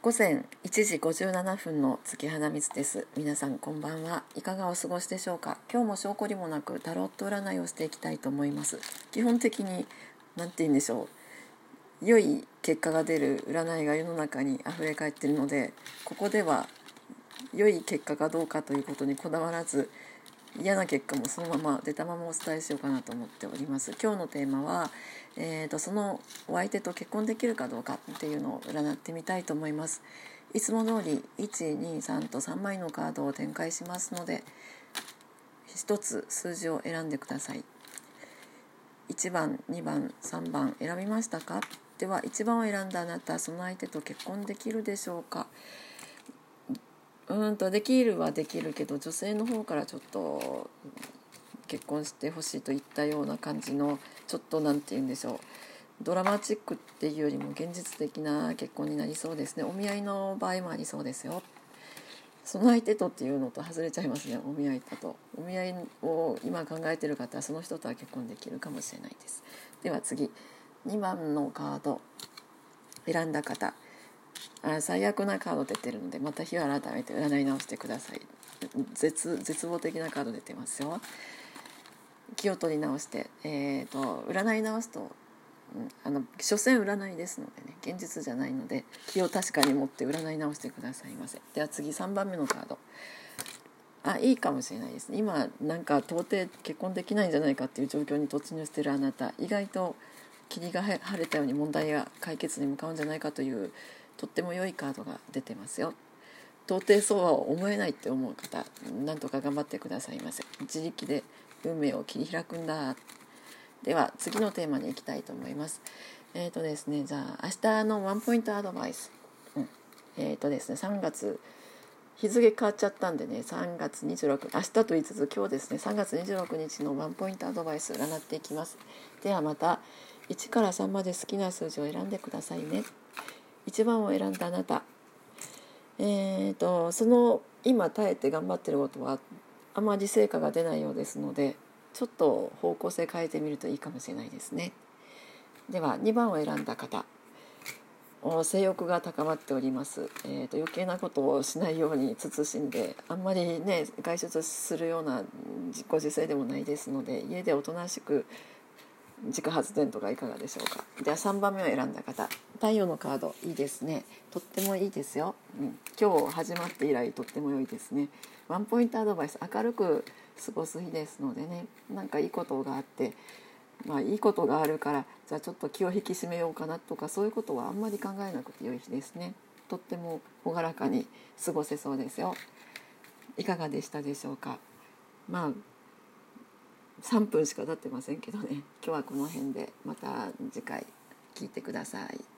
午前1時57分の月花水です。皆さんこんばんは。いかがお過ごしでしょうか？今日も証拠りもなくタロット占いをしていきたいと思います。基本的に何て言うんでしょう。良い結果が出る占いが世の中にあふれ返っているのでここでは良い結果かどうかということにこだわらず嫌な結果もそのまま出たままお伝えしようかなと思っております。今日のテーマは、えーと、そのお相手と結婚できるかどうかっていうのを占ってみたいと思います。いつも通り123と3枚のカードを展開しますので1つ数字を選んでください。1番2番3番選びましたか？では1番を選んだあなたその相手と結婚できるでしょうか？うんとできるはできるけど女性の方からちょっと結婚してほしいといったような感じのちょっと何て言うんでしょう。ドラマチックっていうよりも現実的な結婚になりそうですね。お見合いの場合もありそうですよ。その相手とっていうのと外れちゃいますね。お見合いだと。お見合いを今考えてる方はその人とは結婚できるかもしれないです。では次。2番のカード。選んだ方。あ最悪なカード出てるのでまた日を改めて占い直してください。絶絶望的なカード出てますよ。気を取り直して、えーと、占い直すと、うん、あの所詮占いですのでね現実じゃないので気を確かに持って占い直してくださいませ。では次3番目のカード。あいいかもしれないですね。今なんか到底結婚できないんじゃないかっていう状況に突入してるあなた。意外と霧が晴れたように問題が解決に向かうんじゃないかというとっても良いカードが出てますよ。到底そうは思えないって思う方なんとか頑張ってくださいませ。自力で運命を切り開くんだ。では次のテーマに行きたいと思います。えっ、ー、とですねじゃあ明日のワンポイントアドバイス、うん、えっ、ー、とですね3月日付変わっちゃったんでね3月26明日と言いつつ今日ですね3月26日のワンポイントアドバイス占っていきます。ではまた1から3まで好きな数字を選んでくださいね。1番を選んだあなた。えーと、その今耐えて頑張ってることはあまり成果が出ないようですのでちょっと方向性変えてみるといいかもしれないですね。では2番を選んだ方。性欲が高まっております、えーと、余計なことをしないように慎んであんまりね外出するような自己自制でもないですので家でおとなしく自家発電とかいかがでしょうか。では3番目を選んだ方。太陽のカードいいですね。とってもいいですよ、うん、今日始まって以来とっても良いですね。ワンポイントアドバイス。明るく過ごす日ですのでね。なんかいいことがあって。まあいいことがあるからじゃあちょっと気を引き締めようかなとかそういうことはあんまり考えなくて良い日ですね。とっても朗らかに過ごせそうですよ。いかがでしたでしょうか。まあ3分しか経ってませんけどね今日はこの辺でまた次回聞いてください。